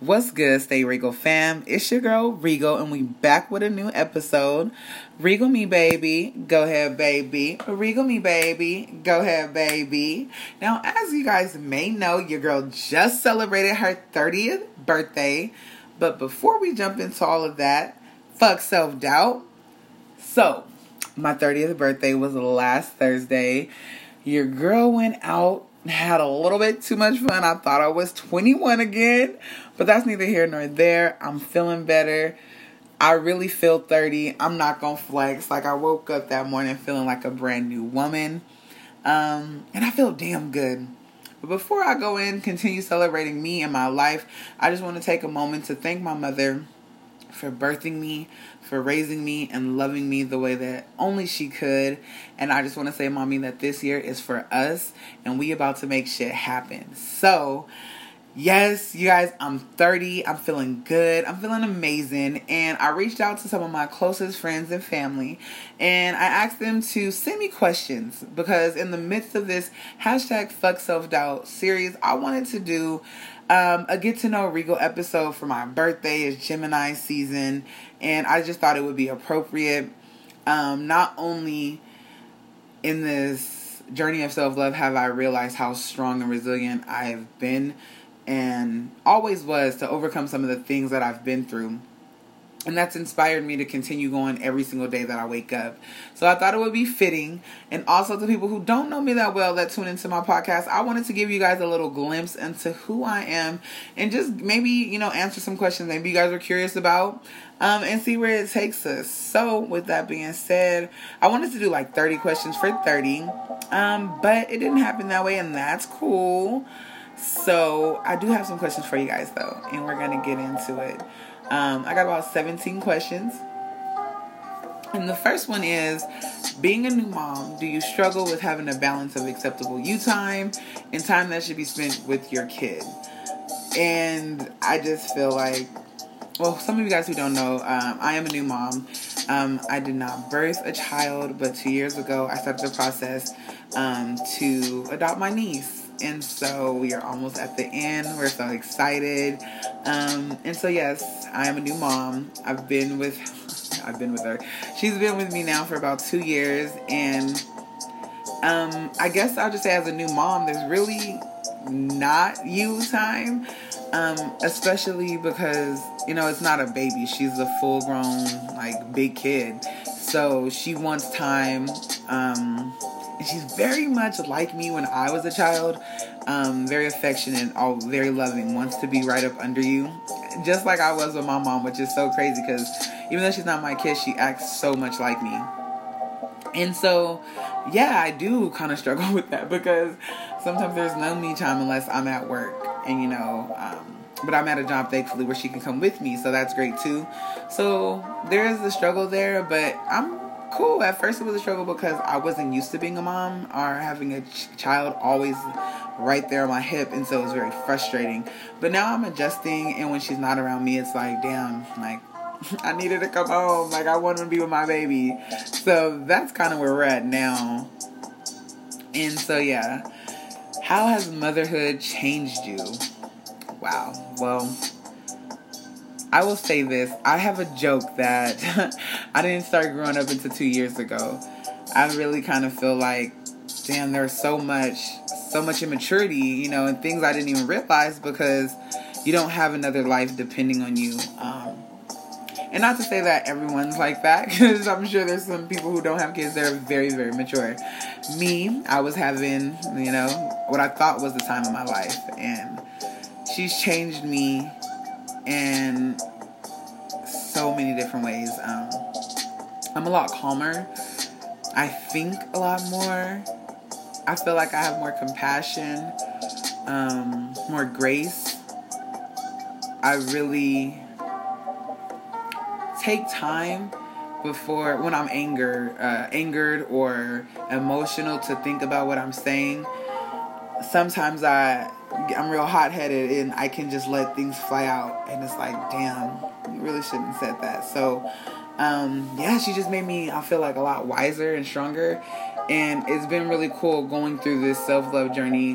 What's good, Stay Regal fam? It's your girl Regal, and we back with a new episode. Regal me, baby. Go ahead, baby. Regal me, baby. Go ahead, baby. Now, as you guys may know, your girl just celebrated her 30th birthday. But before we jump into all of that, fuck self doubt. So, my 30th birthday was last Thursday. Your girl went out had a little bit too much fun. I thought I was 21 again, but that's neither here nor there. I'm feeling better. I really feel 30. I'm not going to flex. Like I woke up that morning feeling like a brand new woman. Um, and I feel damn good. But before I go in, continue celebrating me and my life, I just want to take a moment to thank my mother for birthing me, for raising me and loving me the way that only she could. And I just want to say, mommy, that this year is for us and we about to make shit happen. So, Yes, you guys, I'm 30. I'm feeling good. I'm feeling amazing. And I reached out to some of my closest friends and family and I asked them to send me questions because in the midst of this hashtag fuck self doubt series, I wanted to do um, a get to know Regal episode for my birthday is Gemini season, and I just thought it would be appropriate. Um, not only in this journey of self love have I realized how strong and resilient I've been and always was to overcome some of the things that I've been through and that's inspired me to continue going every single day that I wake up. So I thought it would be fitting. And also to people who don't know me that well that tune into my podcast, I wanted to give you guys a little glimpse into who I am and just maybe, you know, answer some questions maybe you guys are curious about. Um, and see where it takes us. So, with that being said, I wanted to do like 30 questions for 30, um, but it didn't happen that way, and that's cool. So, I do have some questions for you guys though, and we're gonna get into it. Um, I got about 17 questions. And the first one is being a new mom, do you struggle with having a balance of acceptable you time and time that should be spent with your kid? And I just feel like, well, some of you guys who don't know, um, I am a new mom. Um, I did not birth a child, but two years ago I started the process um, to adopt my niece and so we are almost at the end. We're so excited. Um, and so yes, I am a new mom. I've been with I've been with her. She's been with me now for about two years, and um, I guess I'll just say as a new mom, there's really not you time. Um, especially because you know it's not a baby; she's a full-grown, like big kid. So she wants time. Um, she's very much like me when I was a child. Um, very affectionate, all very loving, wants to be right up under you, just like I was with my mom, which is so crazy because even though she's not my kid, she acts so much like me. And so, yeah, I do kind of struggle with that because sometimes there's no me time unless I'm at work, and you know. Um, but I'm at a job, thankfully, where she can come with me, so that's great too. So there is the struggle there, but I'm cool. At first, it was a struggle because I wasn't used to being a mom or having a ch- child always right there on my hip, and so it was very frustrating. But now I'm adjusting, and when she's not around me, it's like, damn, like I needed to come home. Like I wanted to be with my baby. So that's kind of where we're at now. And so yeah, how has motherhood changed you? Wow. Well I will say this. I have a joke that I didn't start growing up until two years ago. I really kind of feel like, damn, there's so much, so much immaturity, you know, and things I didn't even realize because you don't have another life depending on you. Um, and not to say that everyone's like that, because I'm sure there's some people who don't have kids that are very, very mature. Me, I was having, you know, what I thought was the time of my life, and she's changed me in so many different ways. Um, I'm a lot calmer. I think a lot more. I feel like I have more compassion, um, more grace. I really take time before when I'm angered, uh, angered or emotional to think about what I'm saying. Sometimes I I'm real hot headed and I can just let things fly out. And it's like, damn, you really shouldn't have said that. So, um, yeah, she just made me, I feel like, a lot wiser and stronger. And it's been really cool going through this self love journey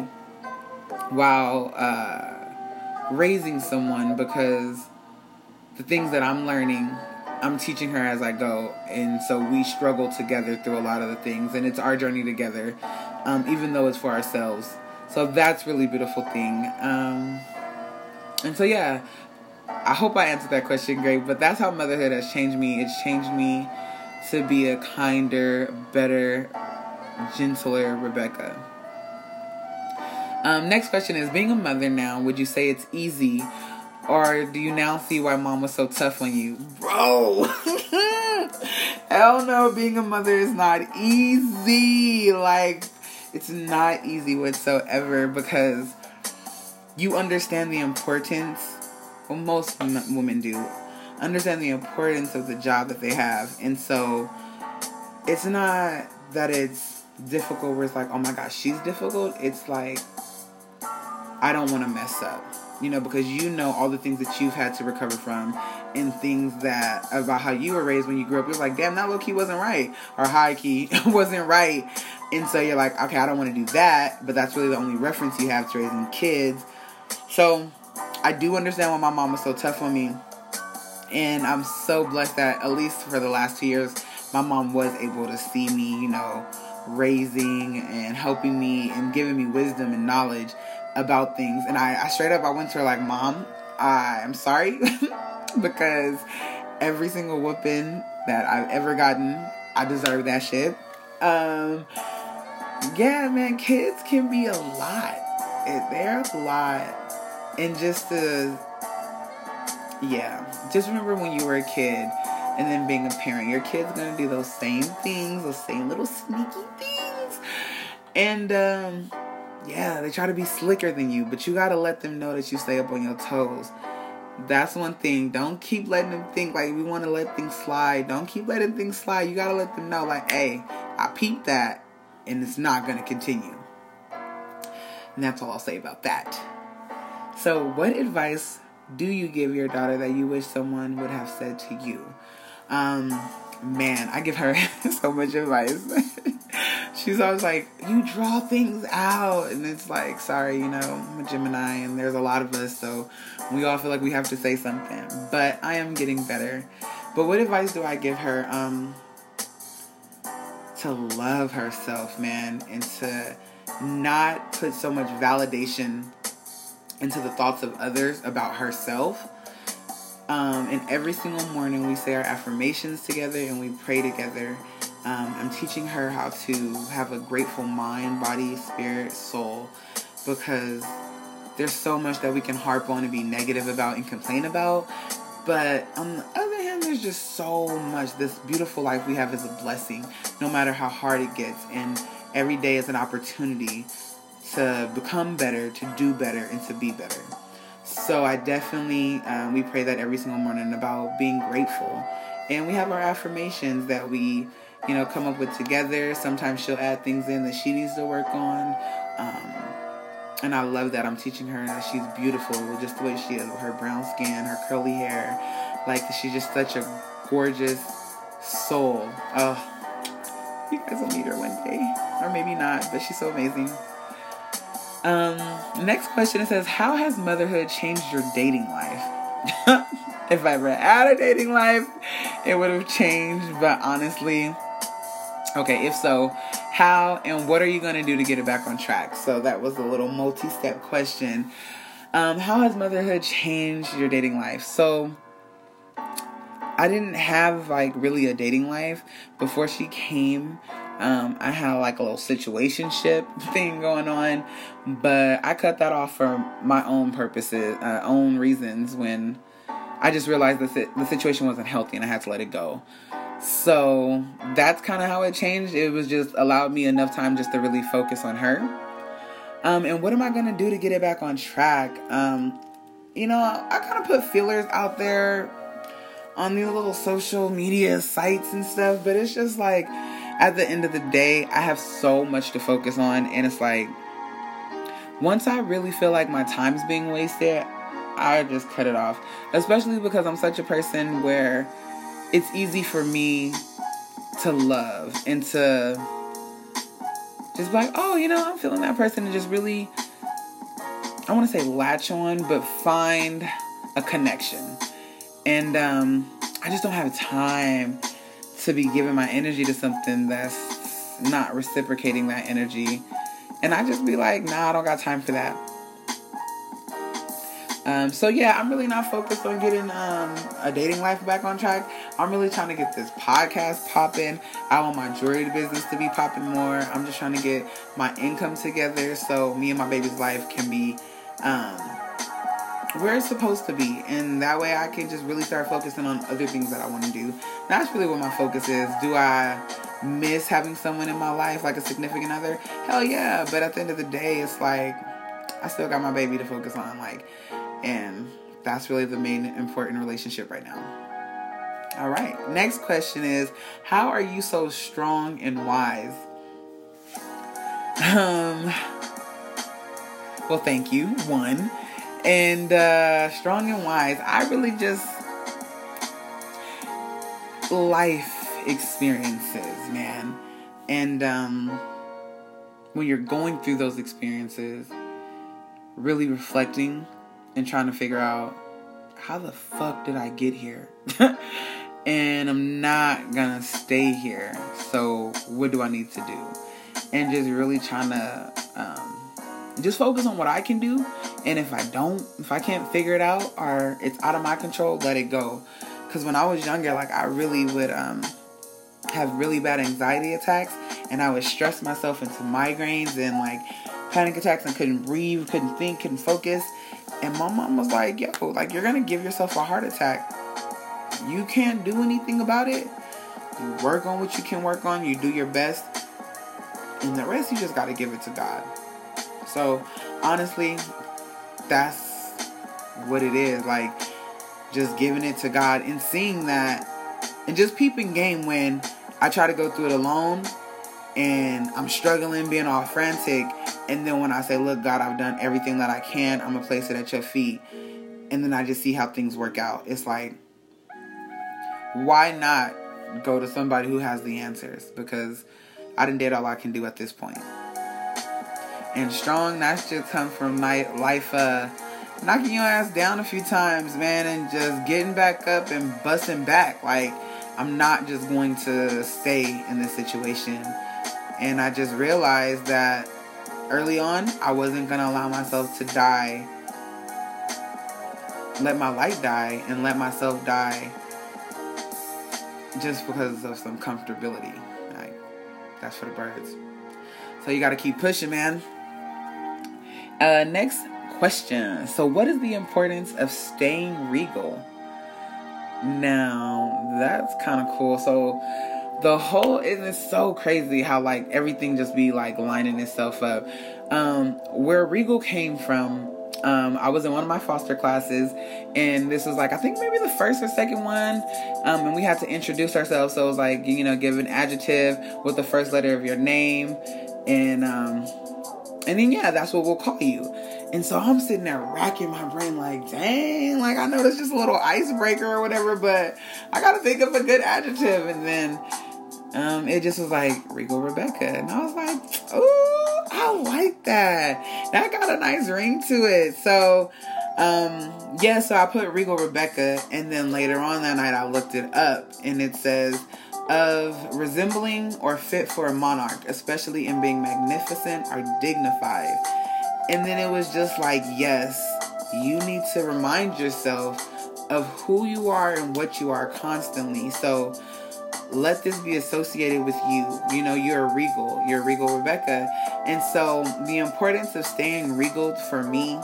while uh, raising someone because the things that I'm learning, I'm teaching her as I go. And so we struggle together through a lot of the things. And it's our journey together, um, even though it's for ourselves. So that's really beautiful thing. Um, and so, yeah, I hope I answered that question great. But that's how motherhood has changed me. It's changed me to be a kinder, better, gentler Rebecca. Um, next question is Being a mother now, would you say it's easy? Or do you now see why mom was so tough on you? Bro! Hell no, being a mother is not easy. Like, it's not easy whatsoever because you understand the importance, well, most women do, understand the importance of the job that they have. And so, it's not that it's difficult where it's like, oh my gosh, she's difficult. It's like, I don't want to mess up, you know, because you know all the things that you've had to recover from and things that about how you were raised when you grew up. You're like, damn, that low key wasn't right, or high key wasn't right. And so you're like, okay, I don't want to do that, but that's really the only reference you have to raising kids. So I do understand why my mom was so tough on me. And I'm so blessed that at least for the last two years, my mom was able to see me, you know, raising and helping me and giving me wisdom and knowledge about things. And I, I straight up, I went to her like, Mom, I'm sorry because every single whooping that I've ever gotten, I deserve that shit. Um, yeah, man, kids can be a lot. They're a lot. And just to, yeah, just remember when you were a kid and then being a parent, your kid's gonna do those same things, those same little sneaky things. And, um, yeah, they try to be slicker than you, but you gotta let them know that you stay up on your toes. That's one thing. Don't keep letting them think like we want to let things slide. Don't keep letting things slide. You gotta let them know, like, hey, I peeped that, and it's not gonna continue. And that's all I'll say about that. So, what advice do you give your daughter that you wish someone would have said to you? Um, man, I give her so much advice. she's always like, you draw things out. And it's like, sorry, you know, I'm a Gemini and there's a lot of us, so we all feel like we have to say something. But I am getting better. But what advice do I give her? Um, to love herself, man, and to not put so much validation into the thoughts of others about herself. Um, and every single morning we say our affirmations together and we pray together. Um, I'm teaching her how to have a grateful mind, body, spirit, soul, because there's so much that we can harp on and be negative about and complain about. But on the other hand, there's just so much. This beautiful life we have is a blessing, no matter how hard it gets. And every day is an opportunity to become better, to do better, and to be better. So I definitely, um, we pray that every single morning about being grateful. And we have our affirmations that we you know, come up with together. Sometimes she'll add things in that she needs to work on. Um, and I love that I'm teaching her that she's beautiful just the way she is with her brown skin, her curly hair. Like she's just such a gorgeous soul. Oh, you guys will meet her one day, or maybe not, but she's so amazing. Um, next question it says, How has motherhood changed your dating life? if I ever had a dating life, it would have changed, but honestly, Okay, if so, how and what are you going to do to get it back on track? So that was a little multi step question. Um, how has motherhood changed your dating life? So I didn't have like really a dating life before she came. Um, I had like a little situationship thing going on, but I cut that off for my own purposes, uh, own reasons. When I just realized that the situation wasn't healthy and I had to let it go. So that's kind of how it changed. It was just allowed me enough time just to really focus on her. Um, and what am I going to do to get it back on track? Um, you know, I kind of put feelers out there on these little social media sites and stuff, but it's just like at the end of the day, I have so much to focus on, and it's like once I really feel like my time's being wasted, I just cut it off. Especially because I'm such a person where it's easy for me to love and to just be like, oh, you know, I'm feeling that person and just really I want to say latch on, but find a connection. And um, I just don't have time to be giving my energy to something that's not reciprocating that energy. And I just be like, nah, I don't got time for that. Um, so yeah, I'm really not focused on getting um, a dating life back on track. I'm really trying to get this podcast popping. I want my jewelry business to be popping more. I'm just trying to get my income together so me and my baby's life can be um, where it's supposed to be, and that way I can just really start focusing on other things that I want to do. That's really what my focus is. Do I miss having someone in my life, like a significant other? Hell yeah! But at the end of the day, it's like I still got my baby to focus on, like, and that's really the main important relationship right now. All right. Next question is How are you so strong and wise? Um, well, thank you. One. And uh, strong and wise. I really just life experiences, man. And um, when you're going through those experiences, really reflecting and trying to figure out how the fuck did I get here? and I'm not gonna stay here. So, what do I need to do? And just really trying to um, just focus on what I can do. And if I don't, if I can't figure it out or it's out of my control, let it go. Because when I was younger, like I really would um, have really bad anxiety attacks, and I would stress myself into migraines and like panic attacks and couldn't breathe, couldn't think, couldn't focus. And my mom was like, yo, like you're gonna give yourself a heart attack. You can't do anything about it. You work on what you can work on, you do your best. And the rest you just gotta give it to God. So honestly, that's what it is. Like just giving it to God and seeing that and just peeping game when I try to go through it alone and I'm struggling, being all frantic. And then when I say, Look, God, I've done everything that I can, I'm gonna place it at your feet. And then I just see how things work out. It's like, why not go to somebody who has the answers? Because I didn't did all I can do at this point. And strong, that's just come from my life uh knocking your ass down a few times, man, and just getting back up and busting back. Like I'm not just going to stay in this situation. And I just realized that early on, I wasn't going to allow myself to die, let my light die, and let myself die just because of some comfortability. Like, that's for the birds. So you got to keep pushing, man. Uh, next question. So, what is the importance of staying regal? Now, that's kind of cool. So, the whole isn't so crazy how like everything just be like lining itself up. Um, where Regal came from, um, I was in one of my foster classes, and this was like I think maybe the first or second one, um, and we had to introduce ourselves. So it was like you know give an adjective with the first letter of your name, and um, and then yeah, that's what we'll call you. And so I'm sitting there racking my brain, like, dang, like I know that's just a little icebreaker or whatever, but I gotta think of a good adjective. And then um, it just was like Regal Rebecca, and I was like, oh, I like that. That got a nice ring to it. So, um, yeah, so I put Regal Rebecca, and then later on that night I looked it up, and it says of resembling or fit for a monarch, especially in being magnificent or dignified. And then it was just like, yes, you need to remind yourself of who you are and what you are constantly. So let this be associated with you. You know, you're a regal, you're a regal Rebecca. And so the importance of staying regal for me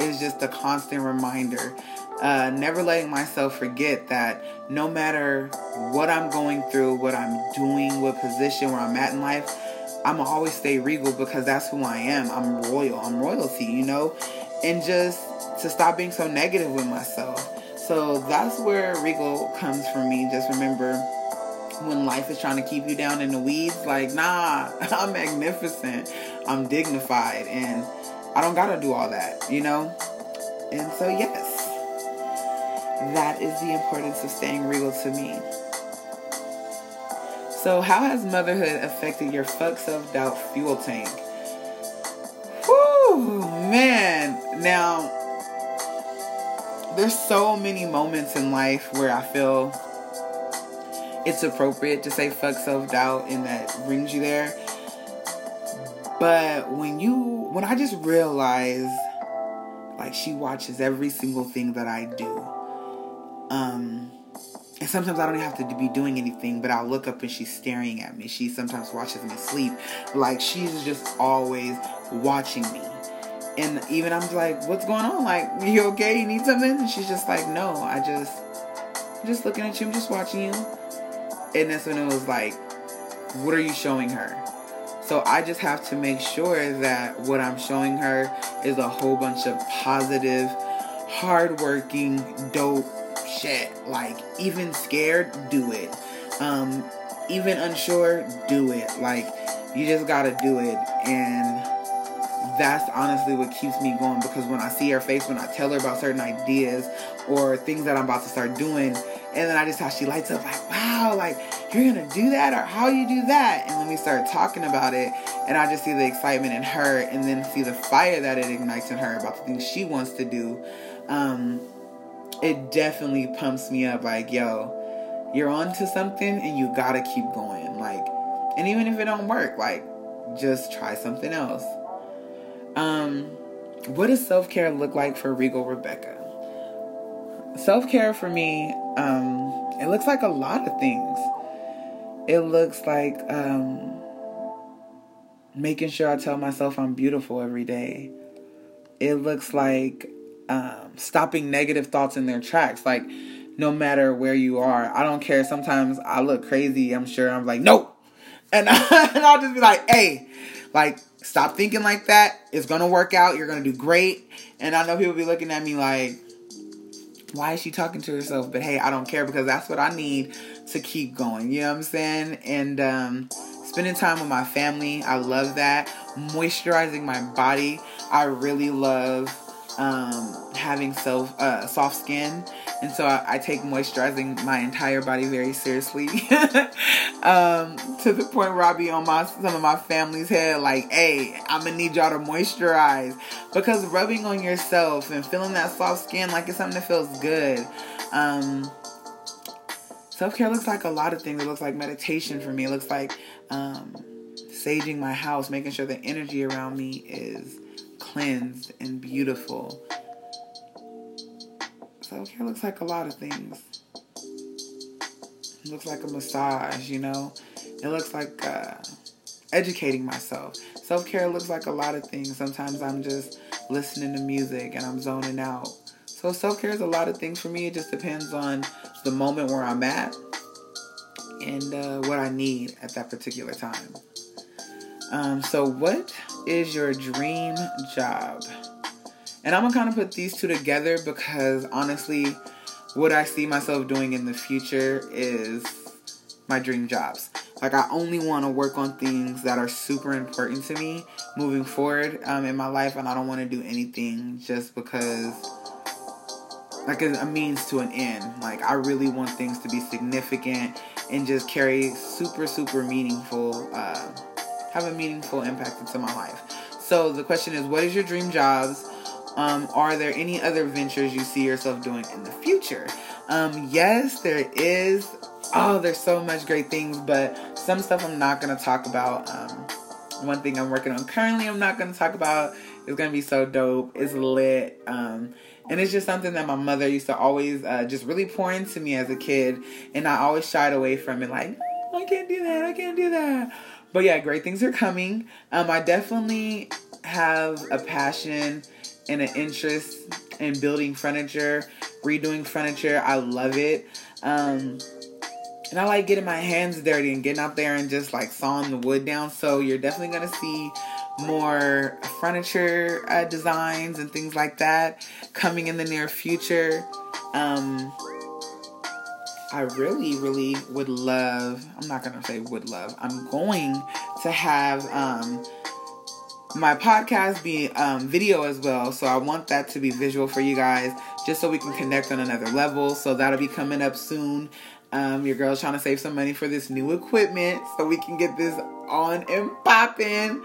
is just a constant reminder. Uh, never letting myself forget that no matter what I'm going through, what I'm doing, what position where I'm at in life, I'm gonna always stay regal because that's who I am. I'm royal. I'm royalty, you know? And just to stop being so negative with myself. So that's where regal comes from me. Just remember when life is trying to keep you down in the weeds, like, nah, I'm magnificent. I'm dignified and I don't gotta do all that, you know? And so, yes, that is the importance of staying real to me. So, how has motherhood affected your fuck self doubt fuel tank? Whew, man. Now, there's so many moments in life where I feel it's appropriate to say fuck self doubt and that brings you there. But when you, when I just realize, like, she watches every single thing that I do, um, and sometimes I don't even have to be doing anything, but I'll look up and she's staring at me. She sometimes watches me sleep. Like, she's just always watching me. And even I'm like, what's going on? Like, you okay? You need something? And she's just like, no, I just, I'm just looking at you. I'm just watching you. And that's when it was like, what are you showing her? So I just have to make sure that what I'm showing her is a whole bunch of positive, hardworking, dope shit. Like, even scared, do it. Um, even unsure, do it. Like, you just gotta do it. And that's honestly what keeps me going because when I see her face, when I tell her about certain ideas or things that I'm about to start doing, and then I just how she lights up like, wow, like you're gonna do that or how you do that, and then we start talking about it, and I just see the excitement in her, and then see the fire that it ignites in her about the things she wants to do. Um, it definitely pumps me up like, yo, you're on to something and you gotta keep going. Like, and even if it don't work, like, just try something else. Um, what does self care look like for Regal Rebecca? Self care for me, um, it looks like a lot of things. It looks like um, making sure I tell myself I'm beautiful every day. It looks like um, stopping negative thoughts in their tracks. Like, no matter where you are, I don't care. Sometimes I look crazy. I'm sure I'm like, nope. And, I, and I'll just be like, hey, like, Stop thinking like that. It's gonna work out. You're gonna do great. And I know people be looking at me like, why is she talking to herself? But hey, I don't care because that's what I need to keep going. You know what I'm saying? And um, spending time with my family, I love that. Moisturizing my body, I really love um, having so uh, soft skin, and so I, I, take moisturizing my entire body very seriously. um, to the point where I be on my some of my family's head, like, "Hey, I'm gonna need y'all to moisturize," because rubbing on yourself and feeling that soft skin, like it's something that feels good. Um, Self care looks like a lot of things. It looks like meditation for me. It looks like um, saging my house, making sure the energy around me is cleansed and beautiful. Self care looks like a lot of things. It looks like a massage, you know? It looks like uh, educating myself. Self care looks like a lot of things. Sometimes I'm just listening to music and I'm zoning out. So self care is a lot of things for me. It just depends on the moment where I'm at and uh, what I need at that particular time. Um, so, what is your dream job? And I'm gonna kind of put these two together because honestly, what I see myself doing in the future is my dream jobs. Like, I only want to work on things that are super important to me moving forward um, in my life, and I don't want to do anything just because, like, a means to an end. Like, I really want things to be significant and just carry super, super meaningful. Uh, have a meaningful impact into my life. So the question is, what is your dream jobs? Um, are there any other ventures you see yourself doing in the future? Um, yes, there is. Oh, there's so much great things, but some stuff I'm not gonna talk about. Um, one thing I'm working on currently, I'm not gonna talk about. It's gonna be so dope. It's lit. Um, and it's just something that my mother used to always uh, just really pour into me as a kid, and I always shied away from it. Like, I can't do that. I can't do that. But yeah, great things are coming. Um, I definitely have a passion and an interest in building furniture, redoing furniture. I love it. Um, and I like getting my hands dirty and getting out there and just like sawing the wood down. So you're definitely gonna see more furniture uh, designs and things like that coming in the near future. Um, I really, really would love, I'm not going to say would love, I'm going to have um, my podcast be um, video as well. So I want that to be visual for you guys just so we can connect on another level. So that'll be coming up soon. Um, your girl's trying to save some money for this new equipment so we can get this on and popping.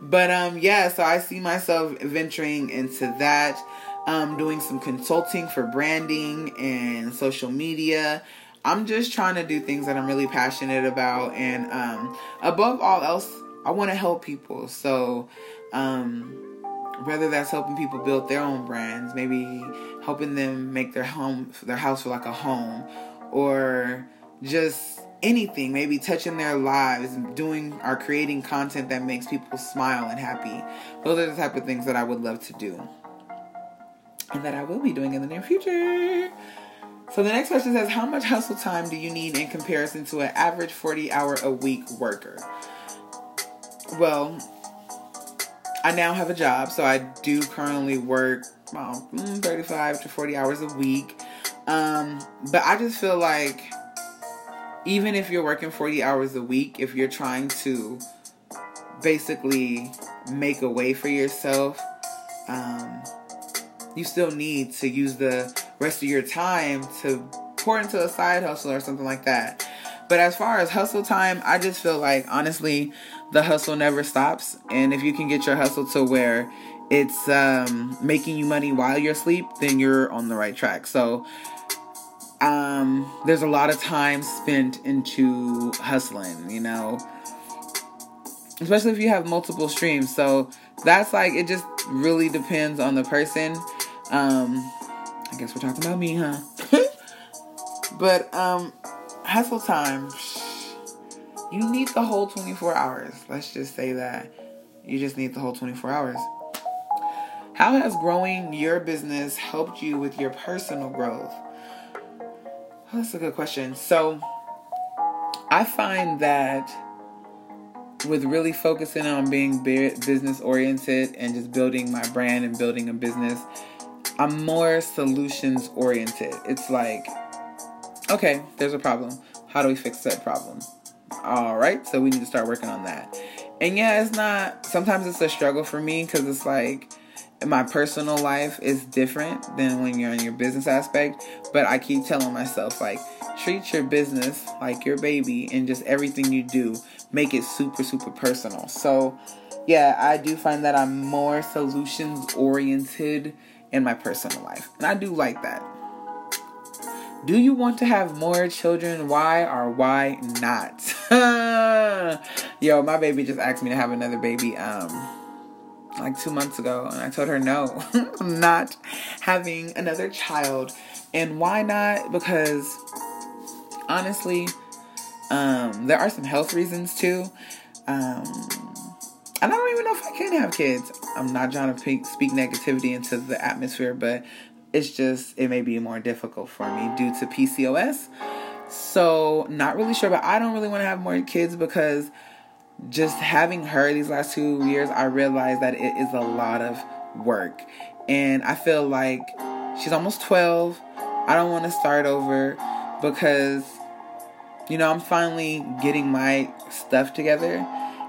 But um, yeah, so I see myself venturing into that, um, doing some consulting for branding and social media. I'm just trying to do things that I'm really passionate about, and um, above all else, I want to help people. So, um, whether that's helping people build their own brands, maybe helping them make their home, their house feel like a home, or just anything, maybe touching their lives, doing or creating content that makes people smile and happy. Those are the type of things that I would love to do. And that I will be doing in the near future. So the next question says, How much hustle time do you need in comparison to an average 40 hour a week worker? Well, I now have a job, so I do currently work about mm, 35 to 40 hours a week. Um, but I just feel like even if you're working 40 hours a week, if you're trying to basically make a way for yourself, um, you still need to use the rest of your time to pour into a side hustle or something like that. But as far as hustle time, I just feel like honestly, the hustle never stops. And if you can get your hustle to where it's um, making you money while you're asleep, then you're on the right track. So um, there's a lot of time spent into hustling, you know, especially if you have multiple streams. So that's like, it just really depends on the person. Um, I guess we're talking about me, huh? but, um, hustle time, you need the whole 24 hours. Let's just say that. You just need the whole 24 hours. How has growing your business helped you with your personal growth? That's a good question. So, I find that with really focusing on being business oriented and just building my brand and building a business, I'm more solutions oriented. It's like, okay, there's a problem. How do we fix that problem? All right, so we need to start working on that. And yeah, it's not, sometimes it's a struggle for me because it's like, my personal life is different than when you're in your business aspect. But I keep telling myself, like, treat your business like your baby and just everything you do, make it super, super personal. So, yeah, I do find that I'm more solutions oriented in my personal life. And I do like that. Do you want to have more children? Why or why not? Yo, my baby just asked me to have another baby. Um, like two months ago, and I told her no, I'm not having another child. And why not? Because honestly, um, there are some health reasons too. Um, and I don't even know if I can have kids. I'm not trying to speak negativity into the atmosphere, but it's just, it may be more difficult for me due to PCOS. So, not really sure, but I don't really want to have more kids because just having her these last two years, I realized that it is a lot of work. And I feel like she's almost 12. I don't want to start over because, you know, I'm finally getting my stuff together.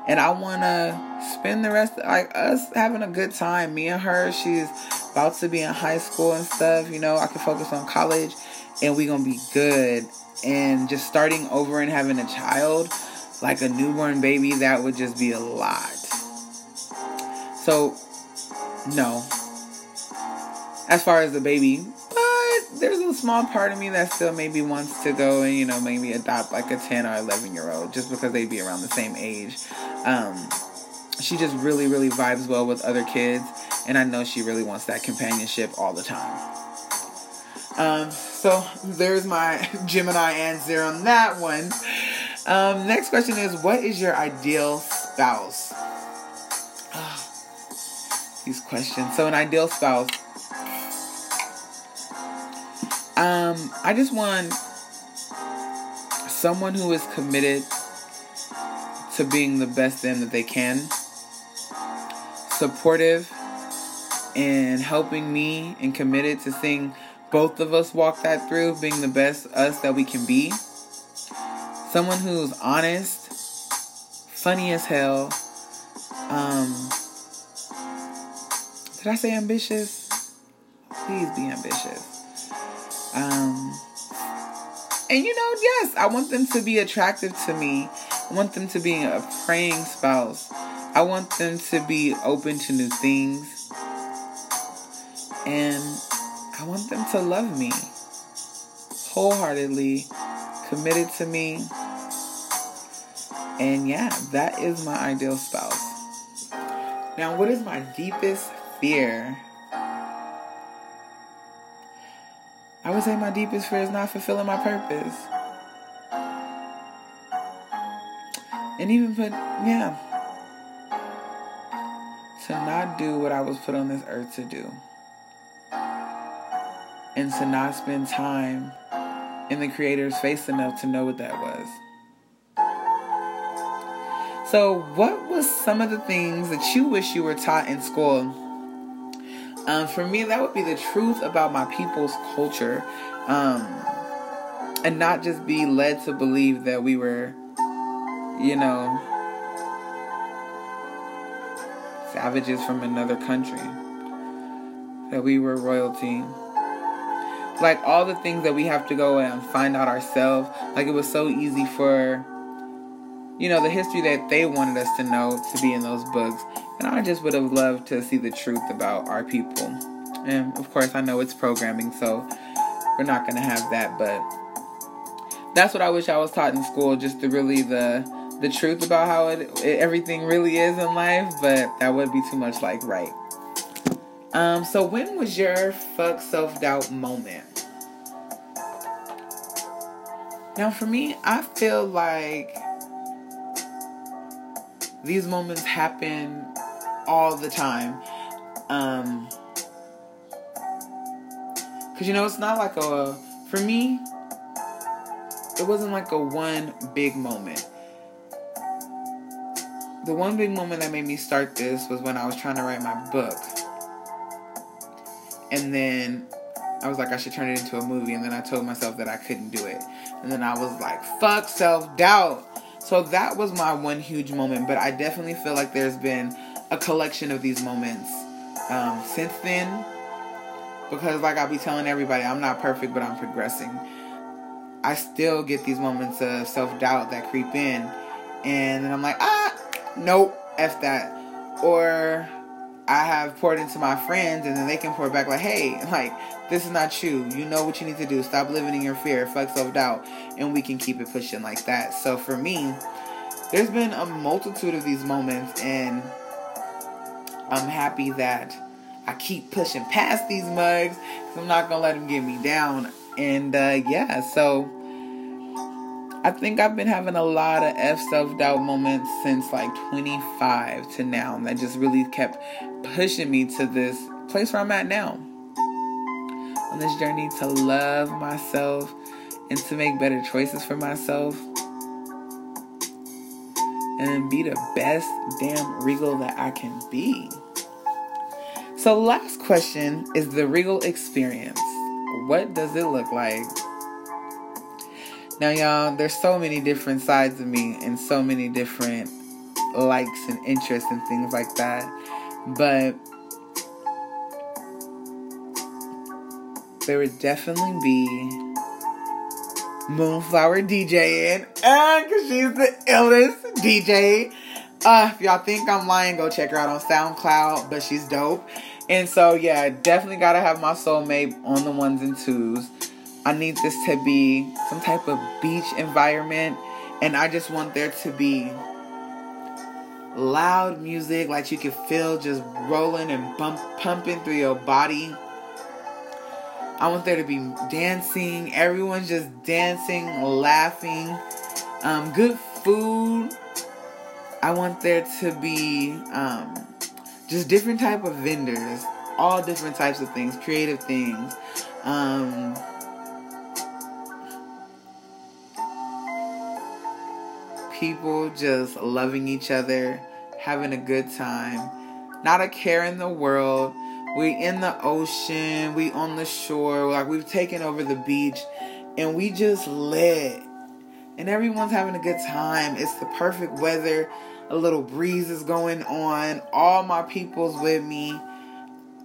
And I want to spend the rest, like us having a good time. Me and her, she's about to be in high school and stuff. You know, I can focus on college and we to be good. And just starting over and having a child like a newborn baby, that would just be a lot. So, no. As far as the baby, there's a small part of me that still maybe wants to go and, you know, maybe adopt like a 10 or 11 year old just because they'd be around the same age. Um, she just really, really vibes well with other kids, and I know she really wants that companionship all the time. Um, so there's my Gemini answer on that one. Um, next question is What is your ideal spouse? these questions. So, an ideal spouse. Um, I just want someone who is committed to being the best them that they can, supportive, and helping me, and committed to seeing both of us walk that through, being the best us that we can be someone who's honest, funny as hell. Um, did I say ambitious? Please be ambitious. Um, and you know, yes, I want them to be attractive to me. I want them to be a praying spouse. I want them to be open to new things. And I want them to love me wholeheartedly, committed to me. And yeah, that is my ideal spouse. Now, what is my deepest fear? I would say my deepest fear is not fulfilling my purpose. And even put, yeah, to not do what I was put on this earth to do. And to not spend time in the Creator's face enough to know what that was. So, what was some of the things that you wish you were taught in school? Um, for me, that would be the truth about my people's culture, um, and not just be led to believe that we were, you know, savages from another country, that we were royalty. Like all the things that we have to go and find out ourselves. Like it was so easy for, you know, the history that they wanted us to know to be in those books. And I just would have loved to see the truth about our people. And of course, I know it's programming, so we're not going to have that. But that's what I wish I was taught in school, just to really the the truth about how it, it, everything really is in life, but that would be too much like right. Um, so when was your fuck self doubt moment? Now for me, I feel like these moments happen all the time. Um, cause you know it's not like a for me. It wasn't like a one big moment the one big moment that made me start this was when I was trying to write my book. And then I was like, I should turn it into a movie. And then I told myself that I couldn't do it. And then I was like, fuck self doubt. So that was my one huge moment. But I definitely feel like there's been a collection of these moments um, since then. Because, like I'll be telling everybody, I'm not perfect, but I'm progressing. I still get these moments of self doubt that creep in. And then I'm like, ah, nope, F that. Or I have poured into my friends and then they can pour back like, hey, like, this is not you. You know what you need to do. Stop living in your fear, fuck self doubt, and we can keep it pushing like that. So for me, there's been a multitude of these moments, and I'm happy that I keep pushing past these mugs. I'm not gonna let them get me down. And uh, yeah, so I think I've been having a lot of F self doubt moments since like 25 to now. And that just really kept pushing me to this place where I'm at now. On this journey to love myself and to make better choices for myself. And be the best damn Regal that I can be. So, last question is the Regal experience. What does it look like? Now, y'all, there's so many different sides of me and so many different likes and interests and things like that. But there would definitely be Moonflower DJing, and because she's the illest DJ. Uh, if y'all think I'm lying, go check her out on SoundCloud, but she's dope. And so, yeah, definitely gotta have my soulmate on the ones and twos. I need this to be some type of beach environment, and I just want there to be loud music, like you can feel just rolling and bump, pumping through your body. I want there to be dancing, everyone's just dancing, laughing, um, good food. I want there to be um, just different type of vendors, all different types of things, creative things. Um, people just loving each other, having a good time, not a care in the world. We in the ocean, we on the shore, like we've taken over the beach, and we just lit. And everyone's having a good time. It's the perfect weather. A little breeze is going on. All my people's with me.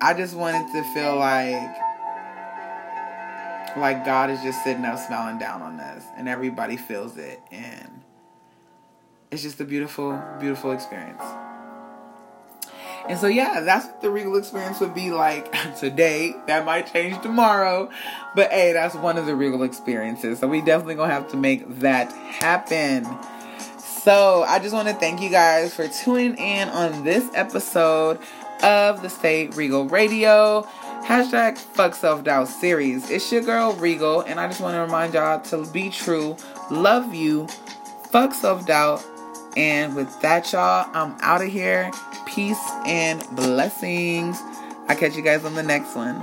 I just wanted to feel like like God is just sitting up smiling down on us and everybody feels it and it's just a beautiful, beautiful experience. And so, yeah, that's what the Regal experience would be like today. That might change tomorrow. But hey, that's one of the Regal experiences. So, we definitely gonna have to make that happen. So, I just want to thank you guys for tuning in on this episode of the Stay Regal Radio. Hashtag fuck self doubt series. It's your girl Regal, and I just want to remind y'all to be true, love you, fuck self doubt, and with that, y'all, I'm out of here. Peace and blessings. I'll catch you guys on the next one.